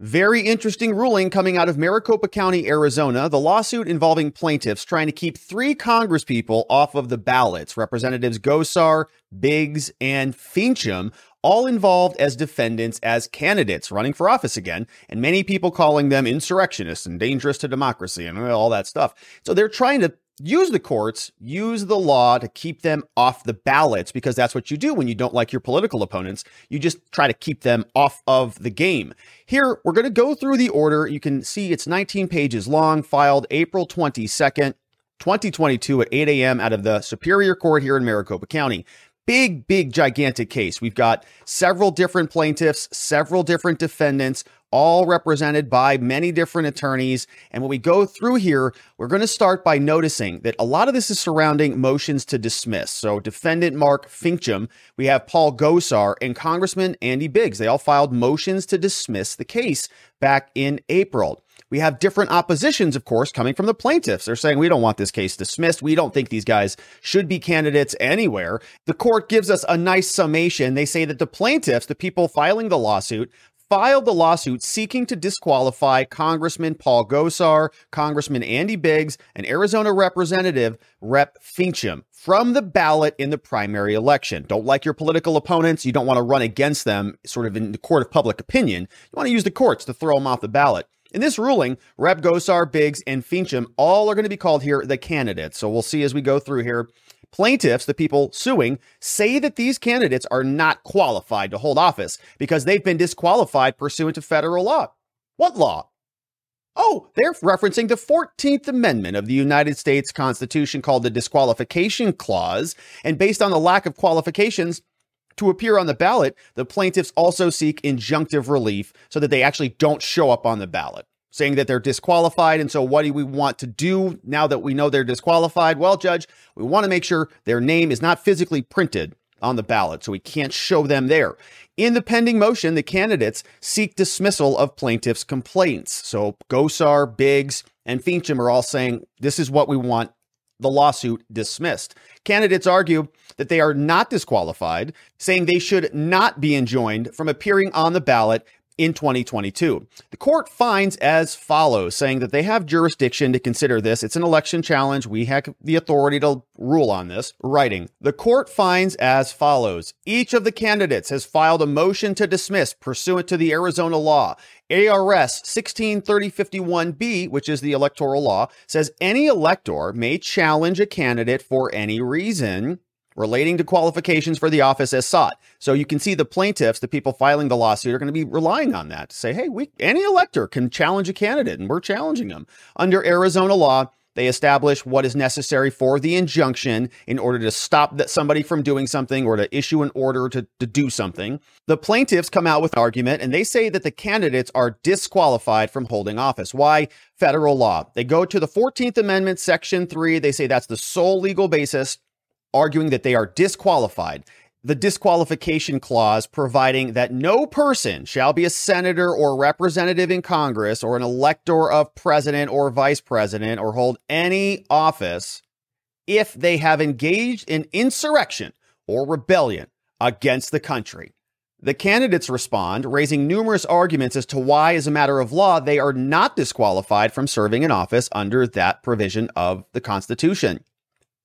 Very interesting ruling coming out of Maricopa County, Arizona. The lawsuit involving plaintiffs trying to keep three congresspeople off of the ballots Representatives Gosar, Biggs, and Finchem, all involved as defendants as candidates running for office again, and many people calling them insurrectionists and dangerous to democracy and all that stuff. So they're trying to use the courts, use the law to keep them off the ballots because that's what you do when you don't like your political opponents. You just try to keep them off of the game. Here, we're going to go through the order. You can see it's 19 pages long, filed April 22nd. 2022 at 8 a.m. out of the Superior Court here in Maricopa County big, big, gigantic case. We've got several different plaintiffs, several different defendants, all represented by many different attorneys. And when we go through here, we're going to start by noticing that a lot of this is surrounding motions to dismiss. So, defendant Mark Finchem, we have Paul Gosar, and Congressman Andy Biggs. They all filed motions to dismiss the case back in April. We have different oppositions, of course, coming from the plaintiffs. They're saying, we don't want this case dismissed. We don't think these guys should be candidates anywhere. The court gives us a nice summation. They say that the plaintiffs, the people filing the lawsuit, filed the lawsuit seeking to disqualify Congressman Paul Gosar, Congressman Andy Biggs, and Arizona Representative Rep Finchem from the ballot in the primary election. Don't like your political opponents. You don't want to run against them sort of in the court of public opinion. You want to use the courts to throw them off the ballot. In this ruling, Rep Gosar, Biggs, and Finchem all are going to be called here the candidates. So we'll see as we go through here. Plaintiffs, the people suing, say that these candidates are not qualified to hold office because they've been disqualified pursuant to federal law. What law? Oh, they're referencing the 14th Amendment of the United States Constitution called the Disqualification Clause. And based on the lack of qualifications, to appear on the ballot, the plaintiffs also seek injunctive relief so that they actually don't show up on the ballot, saying that they're disqualified. And so, what do we want to do now that we know they're disqualified? Well, Judge, we want to make sure their name is not physically printed on the ballot, so we can't show them there. In the pending motion, the candidates seek dismissal of plaintiffs' complaints. So, Gosar, Biggs, and Finchem are all saying this is what we want the lawsuit dismissed. Candidates argue that they are not disqualified, saying they should not be enjoined from appearing on the ballot in 2022. The court finds as follows, saying that they have jurisdiction to consider this. It's an election challenge. We have the authority to rule on this. Writing, the court finds as follows. Each of the candidates has filed a motion to dismiss pursuant to the Arizona law. ARS 163051B, which is the electoral law, says any elector may challenge a candidate for any reason relating to qualifications for the office as sought. So you can see the plaintiffs, the people filing the lawsuit, are going to be relying on that to say, hey, we, any elector can challenge a candidate, and we're challenging them. Under Arizona law, they establish what is necessary for the injunction in order to stop that somebody from doing something or to issue an order to, to do something. The plaintiffs come out with an argument and they say that the candidates are disqualified from holding office. Why? Federal law. They go to the 14th Amendment, Section 3. They say that's the sole legal basis arguing that they are disqualified. The disqualification clause providing that no person shall be a senator or representative in Congress or an elector of president or vice president or hold any office if they have engaged in insurrection or rebellion against the country. The candidates respond, raising numerous arguments as to why, as a matter of law, they are not disqualified from serving in office under that provision of the Constitution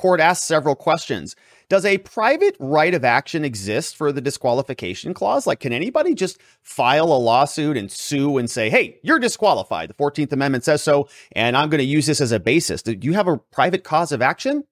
court asked several questions. Does a private right of action exist for the disqualification clause? Like, can anybody just file a lawsuit and sue and say, hey, you're disqualified? The 14th Amendment says so, and I'm going to use this as a basis. Do you have a private cause of action?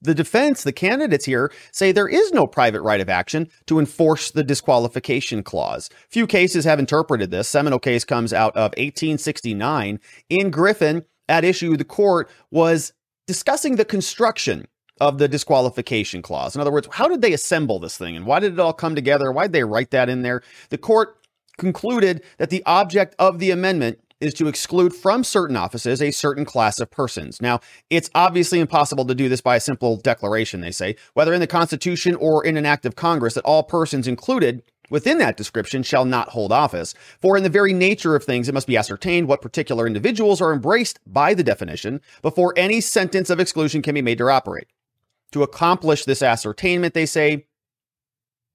The defense, the candidates here say there is no private right of action to enforce the disqualification clause. Few cases have interpreted this. Seminal case comes out of 1869. In Griffin, at issue, the court was discussing the construction of the disqualification clause. In other words, how did they assemble this thing and why did it all come together? Why did they write that in there? The court concluded that the object of the amendment is to exclude from certain offices a certain class of persons. Now, it's obviously impossible to do this by a simple declaration, they say, whether in the Constitution or in an act of Congress, that all persons included within that description shall not hold office. For in the very nature of things, it must be ascertained what particular individuals are embraced by the definition before any sentence of exclusion can be made to operate. To accomplish this ascertainment, they say,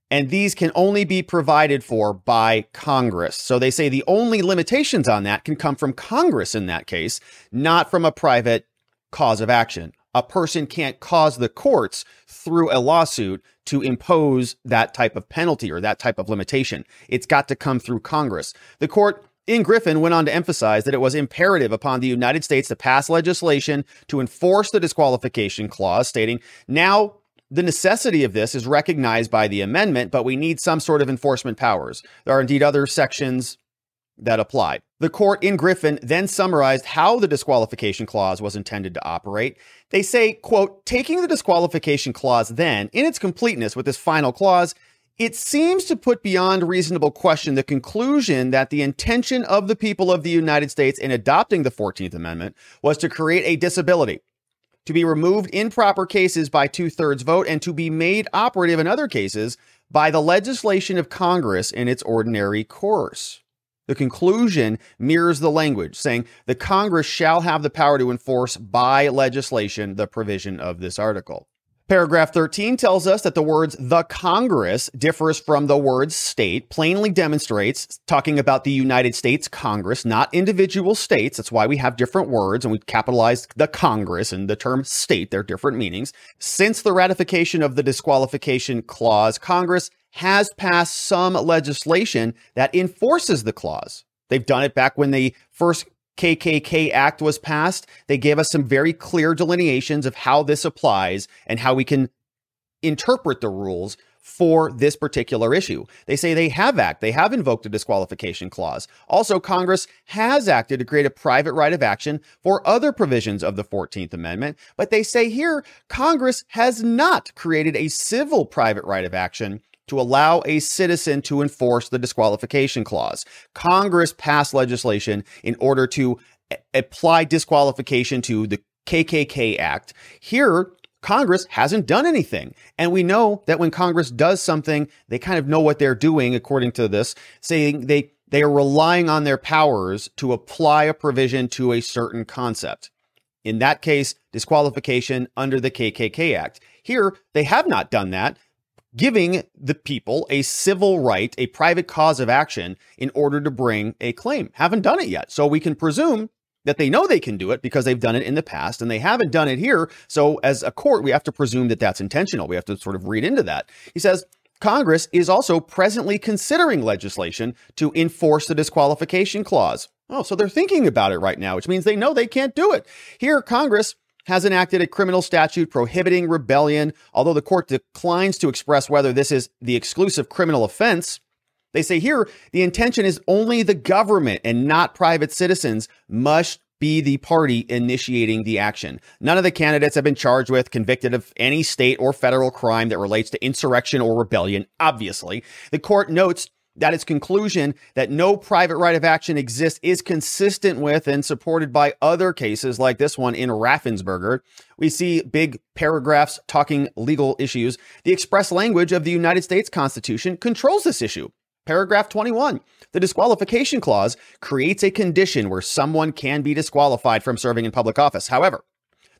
and these can only be provided for by Congress. So they say the only limitations on that can come from Congress in that case, not from a private cause of action. A person can't cause the courts through a lawsuit to impose that type of penalty or that type of limitation. It's got to come through Congress. The court in Griffin went on to emphasize that it was imperative upon the United States to pass legislation to enforce the disqualification clause, stating, now the necessity of this is recognized by the amendment, but we need some sort of enforcement powers. There are indeed other sections that apply. The court in Griffin then summarized how the disqualification clause was intended to operate. They say, quote, taking the disqualification clause then in its completeness with this final clause, it seems to put beyond reasonable question the conclusion that the intention of the people of the United States in adopting the 14th Amendment was to create a disability to be removed in proper cases by two thirds vote and to be made operative in other cases by the legislation of Congress in its ordinary course. The conclusion mirrors the language, saying the Congress shall have the power to enforce by legislation the provision of this article. Paragraph 13 tells us that the words the Congress differs from the word state, plainly demonstrates talking about the United States Congress, not individual states. That's why we have different words and we capitalized the Congress and the term state. They're different meanings. Since the ratification of the disqualification clause, Congress has passed some legislation that enforces the clause. They've done it back when the first KKK Act was passed, they gave us some very clear delineations of how this applies and how we can interpret the rules for this particular issue. They say they have act, they have invoked a disqualification clause. Also, Congress has acted to create a private right of action for other provisions of the 14th Amendment, but they say here Congress has not created a civil private right of action to allow a citizen to enforce the disqualification clause. Congress passed legislation in order to apply disqualification to the KKK Act. Here, Congress hasn't done anything. And we know that when Congress does something, they kind of know what they're doing, according to this, saying they, they are relying on their powers to apply a provision to a certain concept. In that case, disqualification under the KKK Act. Here, they have not done that giving the people a civil right, a private cause of action in order to bring a claim. Haven't done it yet. So we can presume that they know they can do it because they've done it in the past and they haven't done it here. So as a court, we have to presume that that's intentional. We have to sort of read into that. He says, Congress is also presently considering legislation to enforce the disqualification clause. Oh, so they're thinking about it right now, which means they know they can't do it. Here, Congress has enacted a criminal statute prohibiting rebellion. Although the court declines to express whether this is the exclusive criminal offense, they say here the intention is only the government and not private citizens must be the party initiating the action. None of the candidates have been charged with, convicted of any state or federal crime that relates to insurrection or rebellion, obviously. The court notes that its conclusion that no private right of action exists is consistent with and supported by other cases like this one in Raffensperger. We see big paragraphs talking legal issues. The express language of the United States Constitution controls this issue. Paragraph 21. The disqualification clause creates a condition where someone can be disqualified from serving in public office. However,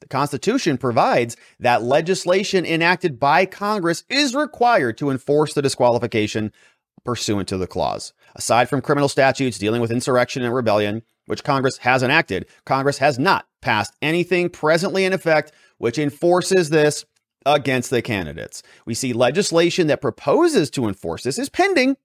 the Constitution provides that legislation enacted by Congress is required to enforce the disqualification pursuant to the clause. Aside from criminal statutes dealing with insurrection and rebellion, which Congress has enacted, Congress has not passed anything presently in effect which enforces this against the candidates. We see legislation that proposes to enforce this is pending,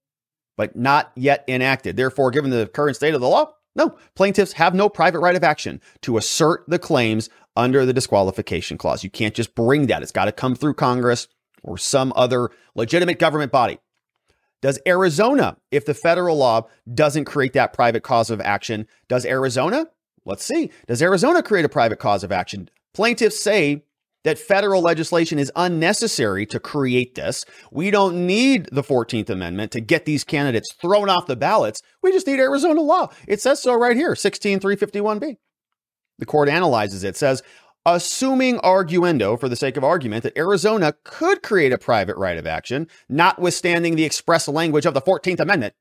but not yet enacted. Therefore, given the current state of the law, no, plaintiffs have no private right of action to assert the claims under the disqualification clause. You can't just bring that. It's got to come through Congress or some other legitimate government body. Does Arizona, if the federal law doesn't create that private cause of action, does Arizona? Let's see. Does Arizona create a private cause of action? Plaintiffs say that federal legislation is unnecessary to create this. We don't need the 14th Amendment to get these candidates thrown off the ballots. We just need Arizona law. It says so right here, 16351B. The court analyzes it, says assuming arguendo, for the sake of argument, that Arizona could create a private right of action, notwithstanding the express language of the 14th Amendment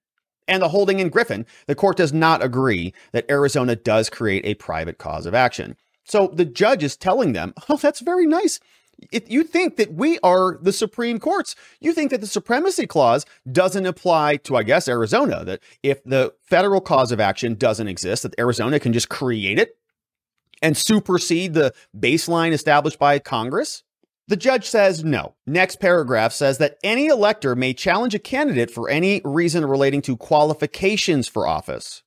and the holding in Griffin, the court does not agree that Arizona does create a private cause of action. So the judge is telling them, oh, that's very nice. If you think that we are the Supreme Courts, you think that the supremacy clause doesn't apply to, I guess, Arizona, that if the federal cause of action doesn't exist, that Arizona can just create it and supersede the baseline established by Congress? The judge says no. Next paragraph says that any elector may challenge a candidate for any reason relating to qualifications for office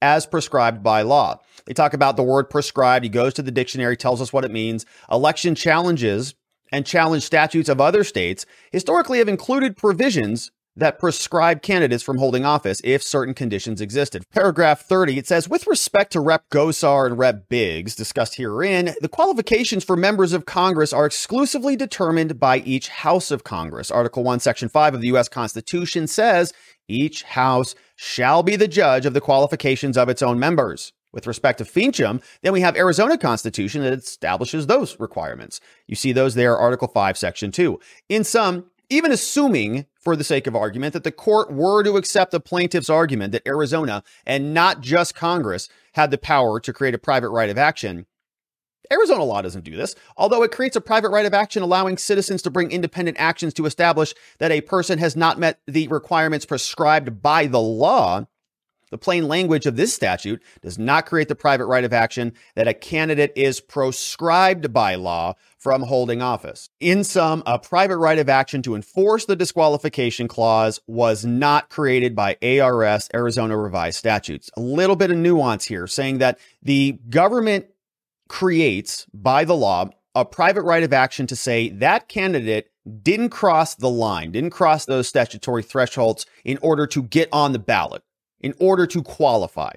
as prescribed by law. They talk about the word prescribed. He goes to the dictionary, tells us what it means. Election challenges and challenge statutes of other states historically have included provisions that prescribe candidates from holding office if certain conditions existed. Paragraph 30, it says, with respect to Rep. Gosar and Rep. Biggs, discussed herein, the qualifications for members of Congress are exclusively determined by each House of Congress. Article 1, Section 5 of the U.S. Constitution says each House shall be the judge of the qualifications of its own members. With respect to Finchem, then we have Arizona Constitution that establishes those requirements. You see those there, Article 5, Section 2. In sum, even assuming, for the sake of argument, that the court were to accept the plaintiff's argument that Arizona, and not just Congress, had the power to create a private right of action, Arizona law doesn't do this, although it creates a private right of action allowing citizens to bring independent actions to establish that a person has not met the requirements prescribed by the law. The plain language of this statute does not create the private right of action that a candidate is proscribed by law from holding office. In sum, a private right of action to enforce the disqualification clause was not created by ARS, Arizona Revised Statutes. A little bit of nuance here, saying that the government creates by the law a private right of action to say that candidate didn't cross the line, didn't cross those statutory thresholds in order to get on the ballot in order to qualify.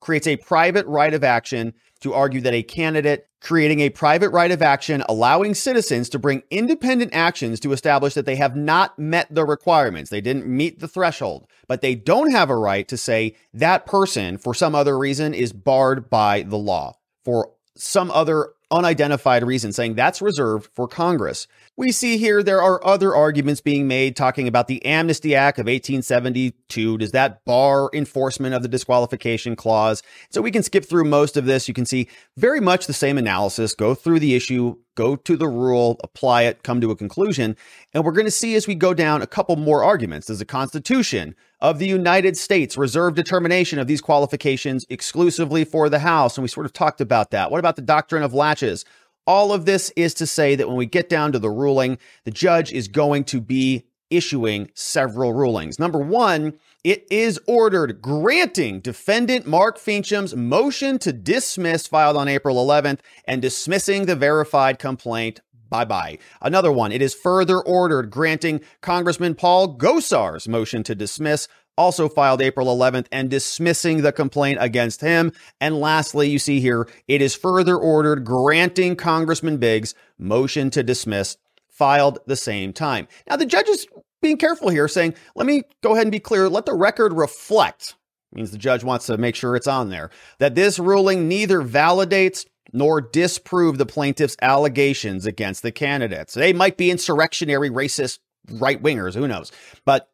Creates a private right of action to argue that a candidate creating a private right of action allowing citizens to bring independent actions to establish that they have not met the requirements. They didn't meet the threshold, but they don't have a right to say that person, for some other reason, is barred by the law for some other unidentified reason, saying that's reserved for Congress. We see here there are other arguments being made talking about the Amnesty Act of 1872. Does that bar enforcement of the disqualification clause? So we can skip through most of this. You can see very much the same analysis, go through the issue, go to the rule, apply it, come to a conclusion. And we're going to see as we go down a couple more arguments. Does the Constitution of the United States reserve determination of these qualifications exclusively for the House? And we sort of talked about that. What about the doctrine of laches? All of this is to say that when we get down to the ruling, the judge is going to be issuing several rulings. Number one, it is ordered granting defendant Mark Finchem's motion to dismiss filed on April 11th and dismissing the verified complaint. Bye bye. Another one, it is further ordered granting Congressman Paul Gosar's motion to dismiss also filed April 11th and dismissing the complaint against him. And lastly, you see here, it is further ordered granting Congressman Biggs motion to dismiss filed the same time. Now, the judge is being careful here, saying, let me go ahead and be clear. Let the record reflect, means the judge wants to make sure it's on there, that this ruling neither validates nor disprove the plaintiff's allegations against the candidates. They might be insurrectionary, racist, right wingers, who knows? But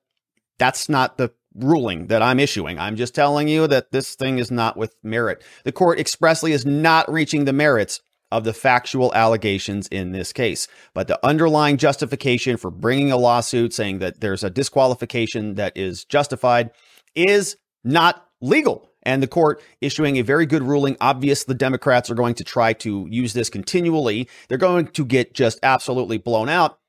that's not the ruling that I'm issuing. I'm just telling you that this thing is not with merit. The court expressly is not reaching the merits of the factual allegations in this case. But the underlying justification for bringing a lawsuit saying that there's a disqualification that is justified is not legal. And the court issuing a very good ruling. Obvious the Democrats are going to try to use this continually. They're going to get just absolutely blown out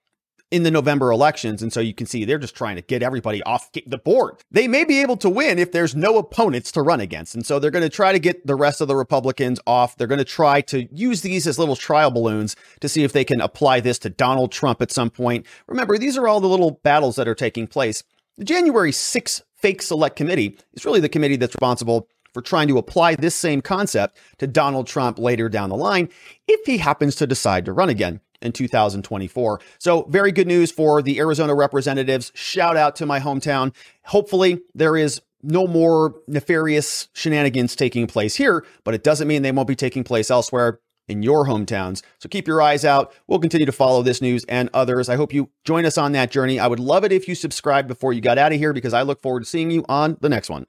in the November elections. And so you can see they're just trying to get everybody off the board. They may be able to win if there's no opponents to run against. And so they're going to try to get the rest of the Republicans off. They're going to try to use these as little trial balloons to see if they can apply this to Donald Trump at some point. Remember, these are all the little battles that are taking place. The January 6th fake select committee is really the committee that's responsible for trying to apply this same concept to Donald Trump later down the line if he happens to decide to run again in 2024. So, very good news for the Arizona representatives. Shout out to my hometown. Hopefully, there is no more nefarious shenanigans taking place here, but it doesn't mean they won't be taking place elsewhere in your hometowns. So keep your eyes out. We'll continue to follow this news and others. I hope you join us on that journey. I would love it if you subscribe before you got out of here because I look forward to seeing you on the next one.